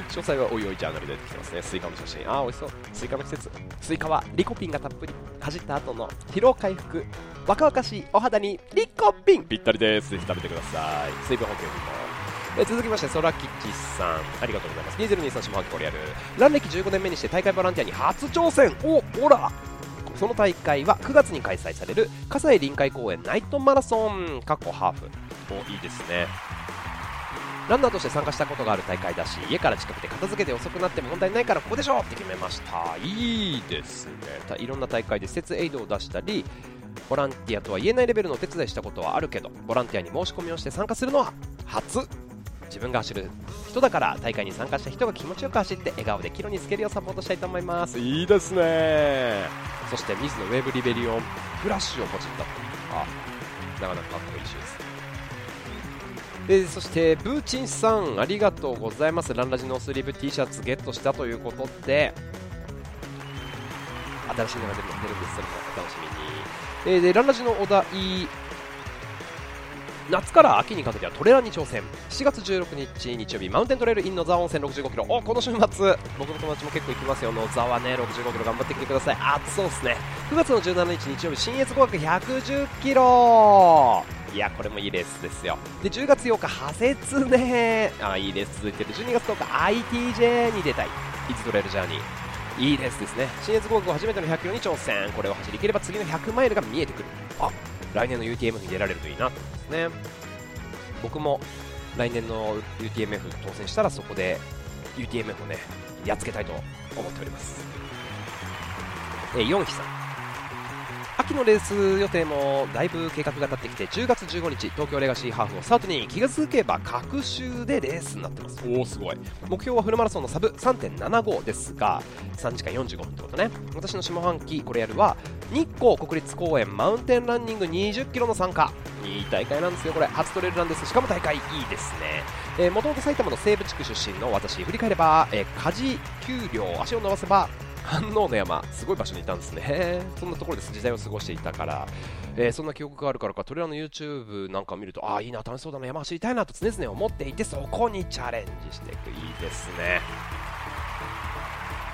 詳細はおいおいジャーナルで出てきてますね。スイカの写真。ああ美味しそう。スイカの季節。スイカはリコピンがたっぷり走った後の疲労回復。若々しいお肌にリコピン。ぴったりです。ぜひ食べてください。水分補給。にもえ続きまして、ソラキチさん、ありがとうございます。2023下半期これやる。ラン歴15年目にして大会ボランティアに初挑戦お、ほらその大会は9月に開催される葛西臨海公園ナイトマラソン、過去ハーフ。お、いいですね。ランナーとして参加したことがある大会だし、家から近くて片付けて遅くなっても問題ないからここでしょって決めました。いいですね。いろんな大会で施設エイドを出したり、ボランティアとは言えないレベルのお手伝いしたことはあるけど、ボランティアに申し込みをして参加するのは初自分が走る人だから大会に参加した人が気持ちよく走って笑顔でキロにつけるようサポートしたいと思います。いいですね。そして水野ウェーブリベリオンフラッシュをポチったあなか。なかかっこいいシューズでそしてブーチンさんありがとうございます。ランラジノースリーブ T シャツゲットしたということで。新しいのが出るんです。それもお楽しみに、えー、でランラジのお題夏から秋にかけてはトレランに挑戦。7月16日日曜日マウンテントレイルイン野沢温泉65キロ。おこの週末。僕の友達も結構行きますよ。野沢ね65キロ頑張ってきてください。暑そうですね。9月の17日日曜日新越合格110キロ。いやこれもいいレースですよ。で10月8日派切ね。あいいレース続いてる12月10日 ITJ に出たい。イズトレイルジャーニー。いいレースですね。新越合格初めての100キロに挑戦。これを走りきれば次の100マイルが見えてくる。あ来年の UTMF に出られるといいなと思いますね。僕も来年の UTMF 当選したらそこで UTMF をねやっつけたいと思っております、えー、4期さん。秋のレース予定もだいぶ計画が立ってきて10月15日東京レガシーハーフをスタートに気が付けば各週でレースになってます。おおすごい。目標はフルマラソンのサブ3.75ですが3時間45分ってことね。私の下半期これやるは日光国立公園マウンテンランニング20キロの参加。いい大会なんですよこれ。初トレイルなんです。しかも大会いいですね。もともと埼玉の西部地区出身の私振り返れば、えー、家事給料足を伸ばせば反応の山すごい場所にいたんですねそんなところで時代を過ごしていたから、えー、そんな記憶があるからかトレーラーの YouTube なんか見るとああいいな楽しそうだな山走りたいなと常々思っていてそこにチャレンジしていくいいですね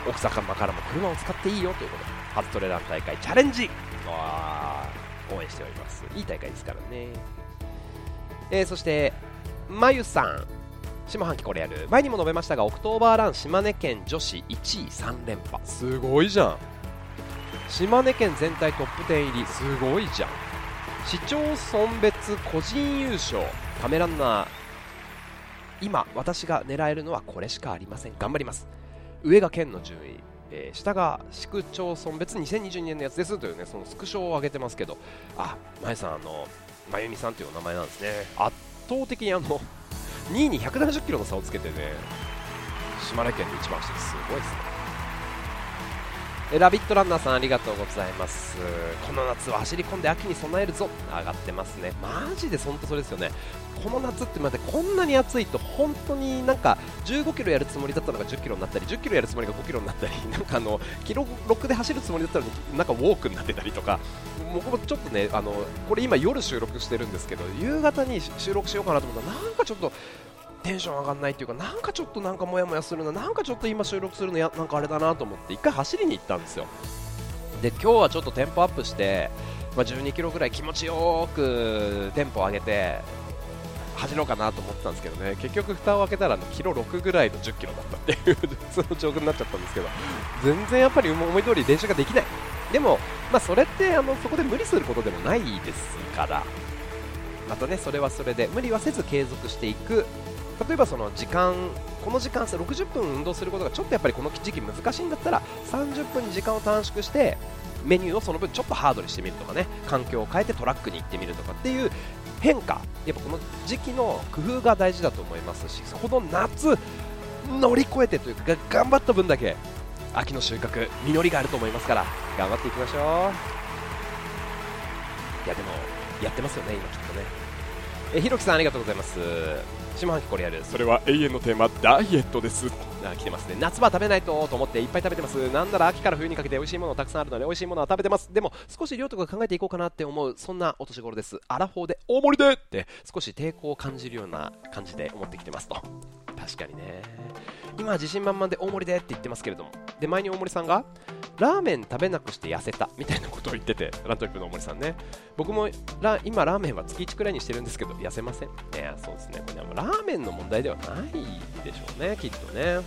奥坂間からも車を使っていいよということで初トレラン大会チャレンジ応援しておりますいい大会ですからね、えー、そしてまゆさん下半期これやる前にも述べましたがオクトーバーラン島根県女子1位3連覇。すごいじゃん。島根県全体トップ10入りすごいじゃん。市町村別個人優勝。カメランナー今私が狙えるのはこれしかありません。頑張ります。上が県の順位、えー、下が市区町村別2022年のやつですというねそのスクショを上げてますけど。あまゆさんあのまゆみさんというお名前なんですね。圧倒的にあの2位に170キロの差をつけてね島根県で一番してすごいですね。えラビットランナーさんありがとうございます。この夏は走り込んで秋に備えるぞ。上がってますね。マジで本当それですよね。この夏って待ってこんなに暑いと本当になんか15キロやるつもりだったのが10キロになったり10キロやるつもりが5キロになったり なんかあのキロ6で走るつもりだったのになんかウォークになってたりとか僕もちょっとねあのこれ今夜収録してるんですけど夕方に収録しようかなと思ったらなんかちょっとテンション上がんないっていうかなんかちょっとなんかモヤモヤするななんかちょっと今収録するのやなんかあれだなと思って1回走りに行ったんですよ。で今日はちょっとテンポアップして、まあ、12キロぐらい気持ちよくテンポを上げて走ろうかなと思ってたんですけどね。結局蓋を開けたらキロ6ぐらいの10キロだったっていうその状況になっちゃったんですけど。全然やっぱり思い通り練習ができない。でも、まあ、それってあのそこで無理することでもないですから。またねそれはそれで無理はせず継続していく。例えばその時間この時間差60分運動することがちょっとやっぱりこの時期難しいんだったら30分に時間を短縮してメニューをその分ちょっとハードにしてみるとかね。環境を変えてトラックに行ってみるとかっていう変化。やっぱこの時期の工夫が大事だと思いますしこの夏乗り越えてというか頑張った分だけ秋の収穫実りがあると思いますから頑張っていきましょう。いやでもやってますよね今きっと。ねえひろきさんありがとうございます。下半期これやるそれは永遠のテーマダイエットです。あ来てますね。夏場食べないとと思っていっぱい食べてます。なんなら秋から冬にかけて美味しいものたくさんあるので美味しいものは食べてます。でも少し量とか考えていこうかなって思うそんなお年頃です。アラフォーで大盛りでって少し抵抗を感じるような感じで思ってきてますと。確かにね今自信満々で大盛りでって言ってますけれども。で前に大森さんがラーメン食べなくして痩せたみたいなことを言っててラントリップの大森さんね。僕もラ今ラーメンは月1くらいにしてるんですけど痩せません。いやそうですね。これはラーメンの問題ではないでしょうねきっとね。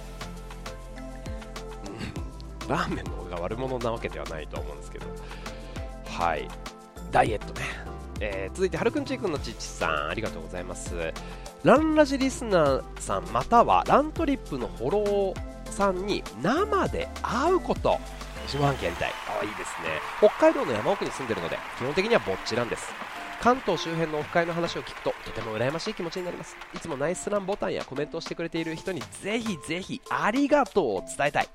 ラーメンの方が悪者なわけではないと思うんですけど。はい。ダイエットね、えー、続いてはるくんちーくんのちちさんありがとうございます。ランラジリスナーさんまたはラントリップのフォローさんに生で会うこと。下半期やりたい。あいいですね。北海道の山奥に住んでるので基本的にはぼっちなんです。関東周辺のオフ会の話を聞くととても羨ましい気持ちになります。いつもナイスランボタンやコメントをしてくれている人にぜひぜひありがとうを伝えたい。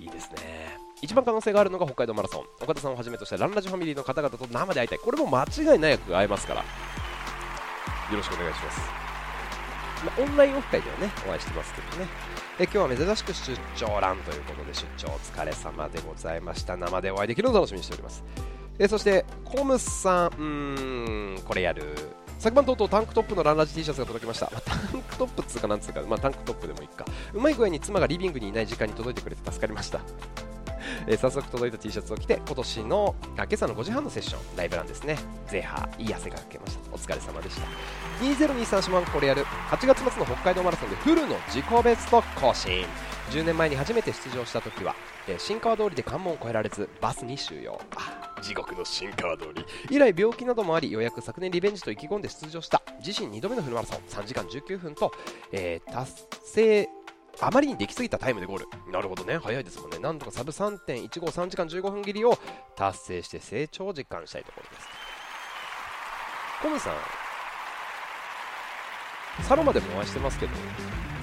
いいですね。一番可能性があるのが北海道マラソン。岡田さんをはじめとしたランラジファミリーの方々と生で会いたい。これも間違いなく会えますから。よろしくお願いします。まあ、オンラインオフ会ではね、お会いしてますけどね。え今日は珍しく出張欄ということで、出張お疲れ様でございました。生でお会いできるのを楽しみにしております。えそして、コムさん、うーん、これやる。昨晩とうとうタンクトップのランラジ T シャツが届きました。まあ、タンクトップっつうかなんつうか、まあ、タンクトップでもいいか。うまい具合に妻がリビングにいない時間に届いてくれて助かりました。え、早速届いた T シャツを着て今年のあ今朝の5時半のセッションライブなんですね。ゼハいい汗がかけました。お疲れ様でした。2023シマンこれやる8月末の北海道マラソンでフルの自己ベスト更新。10年前に初めて出場した時は、え、新川通りで関門を越えられずバスに収容地獄の新川通り。以来病気などもありようやく昨年リベンジと意気込んで出場した。自身2度目のフルマラソン。3時間19分と、えー、達成あまりにできすぎたタイムでゴール。なるほどね。早いですもんね。なんとかサブ3.153時間15分切りを達成して成長を実感したいところです。コムさん。サロマでもお会いしてますけど。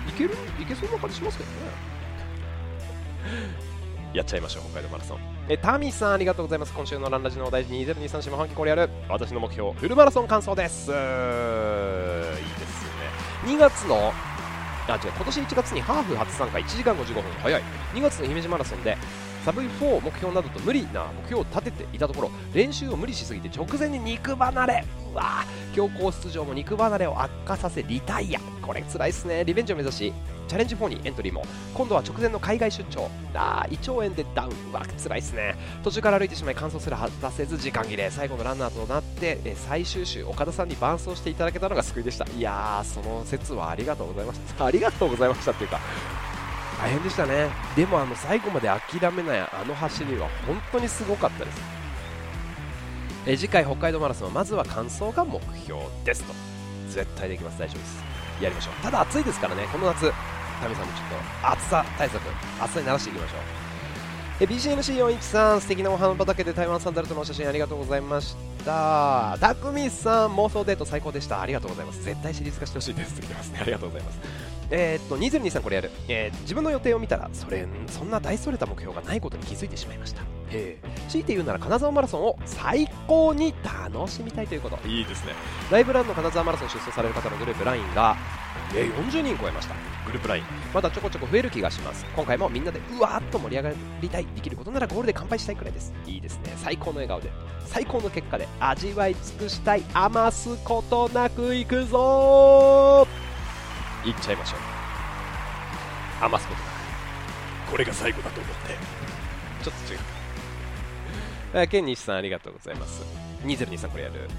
いける？いけそうな感じしますけどね。やっちゃいましょう北海道マラソン。えタミさんありがとうございます。今週のランラジのお題2023下半期これやる。私の目標フルマラソン完走です。いいですね。2月のあ違う今年1月にハーフ初参加1時間55分早い。2月の姫路マラソンでサブ4目標などと無理な目標を立てていたところ練習を無理しすぎて直前に肉離れ。うわ強行出場も肉離れを悪化させリタイア。これ辛いっすね。リベンジを目指しチャレンジ4にエントリーも。今度は直前の海外出張。あー胃腸炎でダウン。うわ辛いっすね。途中から歩いてしまい完走すら果たせず時間切れ。最後のランナーとなってえ最終週岡田さんに伴走していただけたのが救いでした。いやーその説はありがとうございました。ありがとうございましたっていうか大変でしたね。でもあの最後まで諦めないあの走りは本当にすごかったです。え次回北海道マラソンはまずは完走が目標です。と。絶対できます。大丈夫です。やりましょう。ただ暑いですからね。この夏タミさんもちょっと暑さ対策暑さに慣らしていきましょう。BCMC413 素敵なお花畑で台湾サンダルとのお写真ありがとうございました。たくみさん妄想デート最高でした。ありがとうございます。絶対シリーズ化してほしいです。って来てますね。ありがとうございます。えーっと2023これやる、えー自分の予定を見たらそれそんな大それた目標がないことに気づいてしまいました。強いて言うなら金沢マラソンを最高に楽しみたいということ。いいですね。ライブランの金沢マラソン出走される方のグループ LINE が、えー40人超えました。グループ LINE まだちょこちょこ増える気がします。今回もみんなでうわーっと盛り上がりたいできることならゴールで乾杯したいくらいです。いいですね。最高の笑顔で。最高の結果で味わい尽くしたい余すことなくいくぞーいっちゃいましょう余すことなくこれが最後だと思ってちょっと違う。えーケン西さんありがとうございます。2023これやる。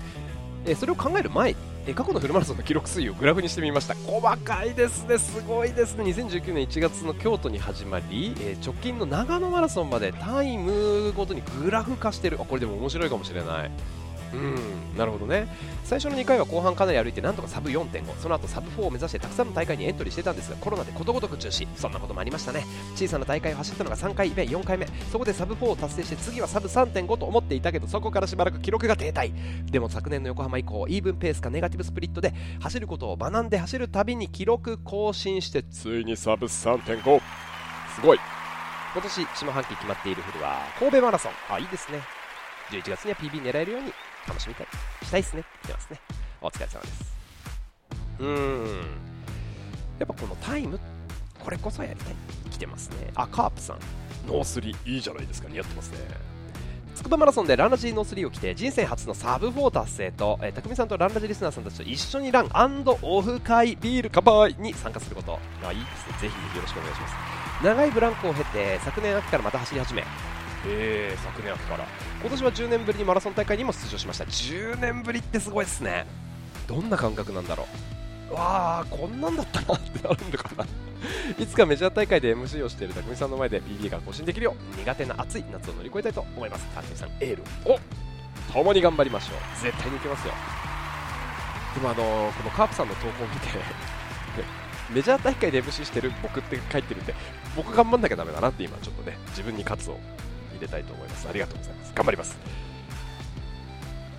えーそれを考える前に、えー過去のフルマラソンの記録推移をグラフにしてみました。細かいですね、すごいですね。2019年1月の京都に始まり、えー直近の長野マラソンまでタイムごとにグラフ化してる。あ、これでも面白いかもしれない。うん、なるほどね。最初の2回は後半かなり歩いてなんとかサブ4.5、その後サブ4を目指してたくさんの大会にエントリーしてたんですが、コロナでことごとく中止、そんなこともありましたね。小さな大会を走ったのが3回目、4回目、そこでサブ4を達成して次はサブ3.5と思っていたけど、そこからしばらく記録が停滞。でも昨年の横浜以降、イーブンペースかネガティブスプリットで走ることを学んで走るたびに記録更新して、ついにサブ3.5すごい今年下半期決まっているフルは神戸マラソン。あ、いいですね。11月には PB 狙えるように楽しみたい。したいですね。来て言ってますね。お疲れ様です。うーん。やっぱこのタイム、これこそやりたい。来てますね。あ、カープさん。ノースリーいいじゃないですか似合ってますねつくばマラソンでランラジノースリーを着て人生初のサブ4達成と、えー、匠さんとランラジリスナーさんたちと一緒にランオフ会ビール乾杯に参加することあいいですねぜひよろしくお願いします長いブランクを経て昨年秋からまた走り始めえー、昨年秋から今年は10年ぶりにマラソン大会にも出場しました。10年ぶりってすごいですね。どんな感覚なんだろう。わあこんなんだったなってなるんだかな。いつかメジャー大会で MC をしている匠さんの前で PB が更新できるよう苦手な暑い夏を乗り越えたいと思います。匠さんエールを。共に頑張りましょう。絶対にいけますよ。でもあのこのカープさんの投稿を見て メジャー大会で MC してる僕って書いてるんで僕頑張んなきゃダメだなって今ちょっとね自分に喝を入れたいと思います。ありがとうございます。頑張ります。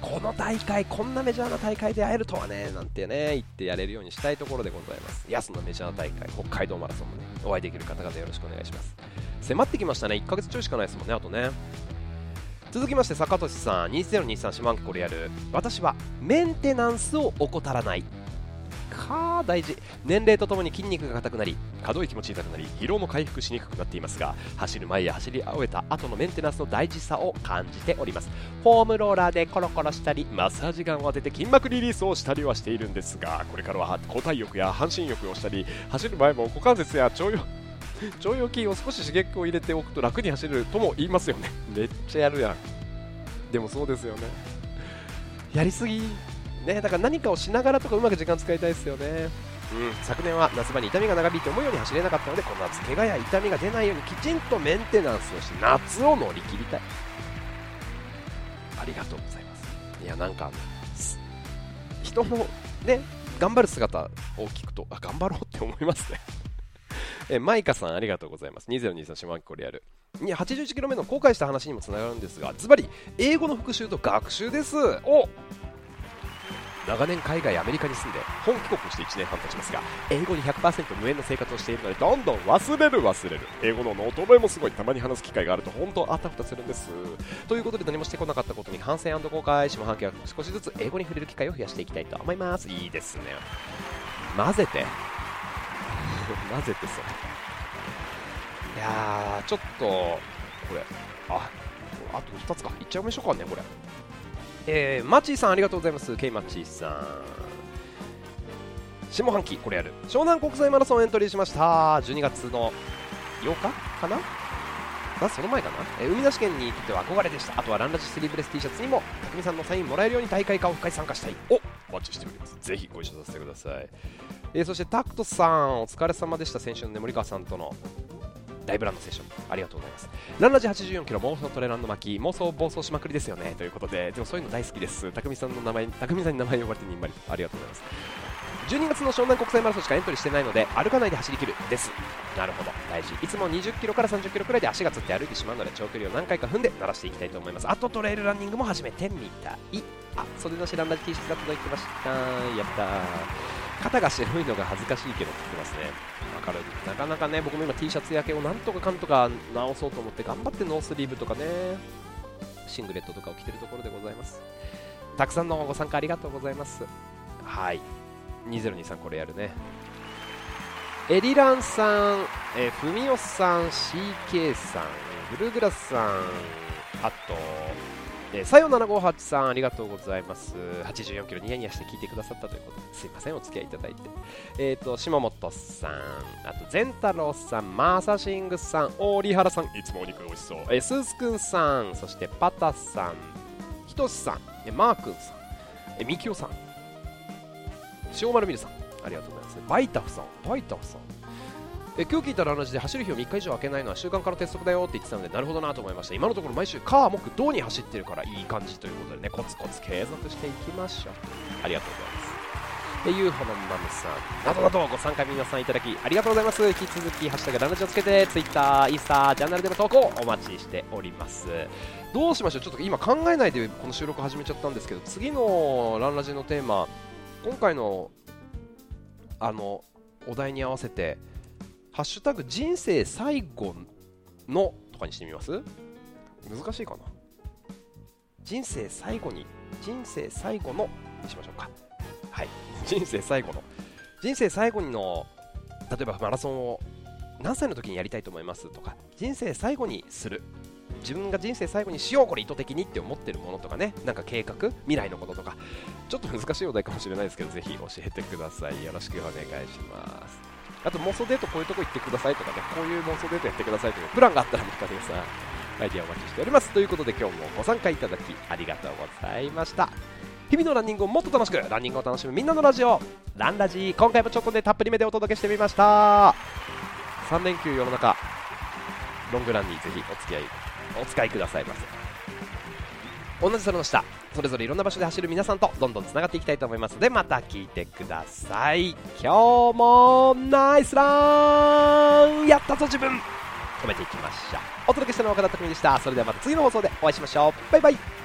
この大会こんなメジャーな大会で会えるとはねなんてね言ってやれるようにしたいところでございます。安のメジャー大会北海道マラソンもねお会いできる方々よろしくお願いします。迫ってきましたね。1ヶ月ちょいしかないですもんねあとね。続きまして坂俊さん。2023四万期これやる。私はメンテナンスを怠らない。か大事。年齢とともに筋肉が硬くなり可動域も小さくなり疲労も回復しにくくなっていますが走る前や走り終えた後のメンテナンスの大事さを感じております。フォームローラーでコロコロしたりマッサージガンを当てて筋膜リリースをしたりはしているんですがこれからは交代浴や半身浴をしたり走る前も股関節や腸腰 腸腰筋を少し刺激を入れておくと楽に走るとも言いますよね。めっちゃやるやん。でもそうですよね。やりすぎ。ねだから何かをしながらとかうまく時間使いたいですよね。うん、昨年は夏場に痛みが長引いて思うように走れなかったのでこの夏怪我や痛みが出ないようにきちんとメンテナンスをして夏を乗り切りたい。ありがとうございます。いやなんかあの人のね頑張る姿を聞くとあ頑張ろうって思いますね。えマイカさんありがとうございます。2023下半期コリアル。に 81km 目の後悔した話にもつながるんですがズバリ英語の復習と学習です。お長年海外アメリカに住んで本帰国して1年半経ちますが英語に100%無縁の生活をしているのでどんどん忘れる忘れる。英語の脳トレもすごいたまに話す機会があると本当あたふたするんです。ということで何もしてこなかったことに反省後悔下半期は少しずつ英語に触れる機会を増やしていきたいと思います。いいですね。混ぜて。混ぜてそういやーちょっとこれ。ああと2つか。いっちゃいましょうかねこれ。えー、マッチーさんありがとうございます。ケイマッチーさん。下半期これやる。湘南国際マラソンエントリーしました。12月の8日かな？あその前かな、えー海なし県にとっては憧れでした。あとはランラジスリーブレス T シャツにも匠さんのサインもらえるように大会かオフ会参加したい。おお待ちしております。ぜひご一緒させてください、えーそしてタクトさんお疲れ様でした。先週のね森川さんとの大ブランドセッションありがとうございます。ランラジ84キロ妄想トレランド巻き妄想暴走しまくりですよね。ということででもそういうの大好きです。匠さんの名前匠さんに名前呼ばれてにんまりありがとうございます。12月の湘南国際マラソンしかエントリーしてないので歩かないで走り切るです。なるほど。大事。いつも20キロから30キロくらいで足がつって歩いてしまうので長距離を何回か踏んで鳴らしていきたいと思います。あとトレイルランニングも始めてみた。いあ袖なしランラジ T シャツが届いてました。やったー。肩が白いのが恥ずかしいけどって言ってますね。わかる。なかなかね僕も今 T シャツ焼けをなんとかかんとか直そうと思って頑張ってノースリーブとかねシングレットとかを着てるところでございます。たくさんのご参加ありがとうございます。はい。2023これやるね。エリランさん、えー、ふみおさん CK さんグルグラスさんあとえー、さよ758さんありがとうございます。84キロニヤニヤして聞いてくださったということですいませんお付き合いいただいて。えっ、ー、と島本さんあと善太郎さんマーサシングさん大リハラさんいつもお肉美味しそう。えー、スースくんさんそしてパタさんひとしさんえー、マーくんさんえ、みきおさん塩丸みるさんありがとうございます。バイタフさんバイタフさん。え今日聞いたら同じで走る日を3日以上空けないのは習慣から鉄則だよって言ってたのでなるほどなと思いました今のところ毎週火木土に走ってるからいい感じということでねコツコツ継続していきましょう。ありがとうございます。えユーホのマムさん。などなどご参加皆さんいただきありがとうございます。引き続きハッシュタグランラジをつけて Twitter、インスタ、ジャーナルでの投稿お待ちしております。どうしましょう？ちょっと今考えないでこの収録始めちゃったんですけど次のランラジのテーマ今回のあのお題に合わせてハッシュタグ人生最後のとかにしてみます？難しいかな？人生最後に人生最後のにしましょうか。はい。人生最後の。人生最後にの例えばマラソンを何歳の時にやりたいと思いますとか人生最後にする。自分が人生最後にしようこれ意図的にって思ってるものとかね。なんか計画？未来のこととか。ちょっと難しいお題かもしれないですけどぜひ教えてください。よろしくお願いします。あと妄想デートこういうとこ行ってくださいとかね、こういう妄想デートやってくださいというプランがあったらまた皆さん、アイディアお待ちしております。ということで今日もご参加いただきありがとうございました。日々のランニングをもっと楽しく、ランニングを楽しむみんなのラジオ、ランラジー、今回もちょっとね、たっぷりめでお届けしてみました。3連休世の中、ロングランにぜひお付き合い、お使いくださいませ。同じ空の下、それぞれいろんな場所で走る皆さんとどんどんつながっていきたいと思いますのでまた聞いてください。今日もナイスラン!やったぞ自分!止めていきましょうお届けしたのは岡田匠でした。それではまた次の放送でお会いしましょう。バイバイ。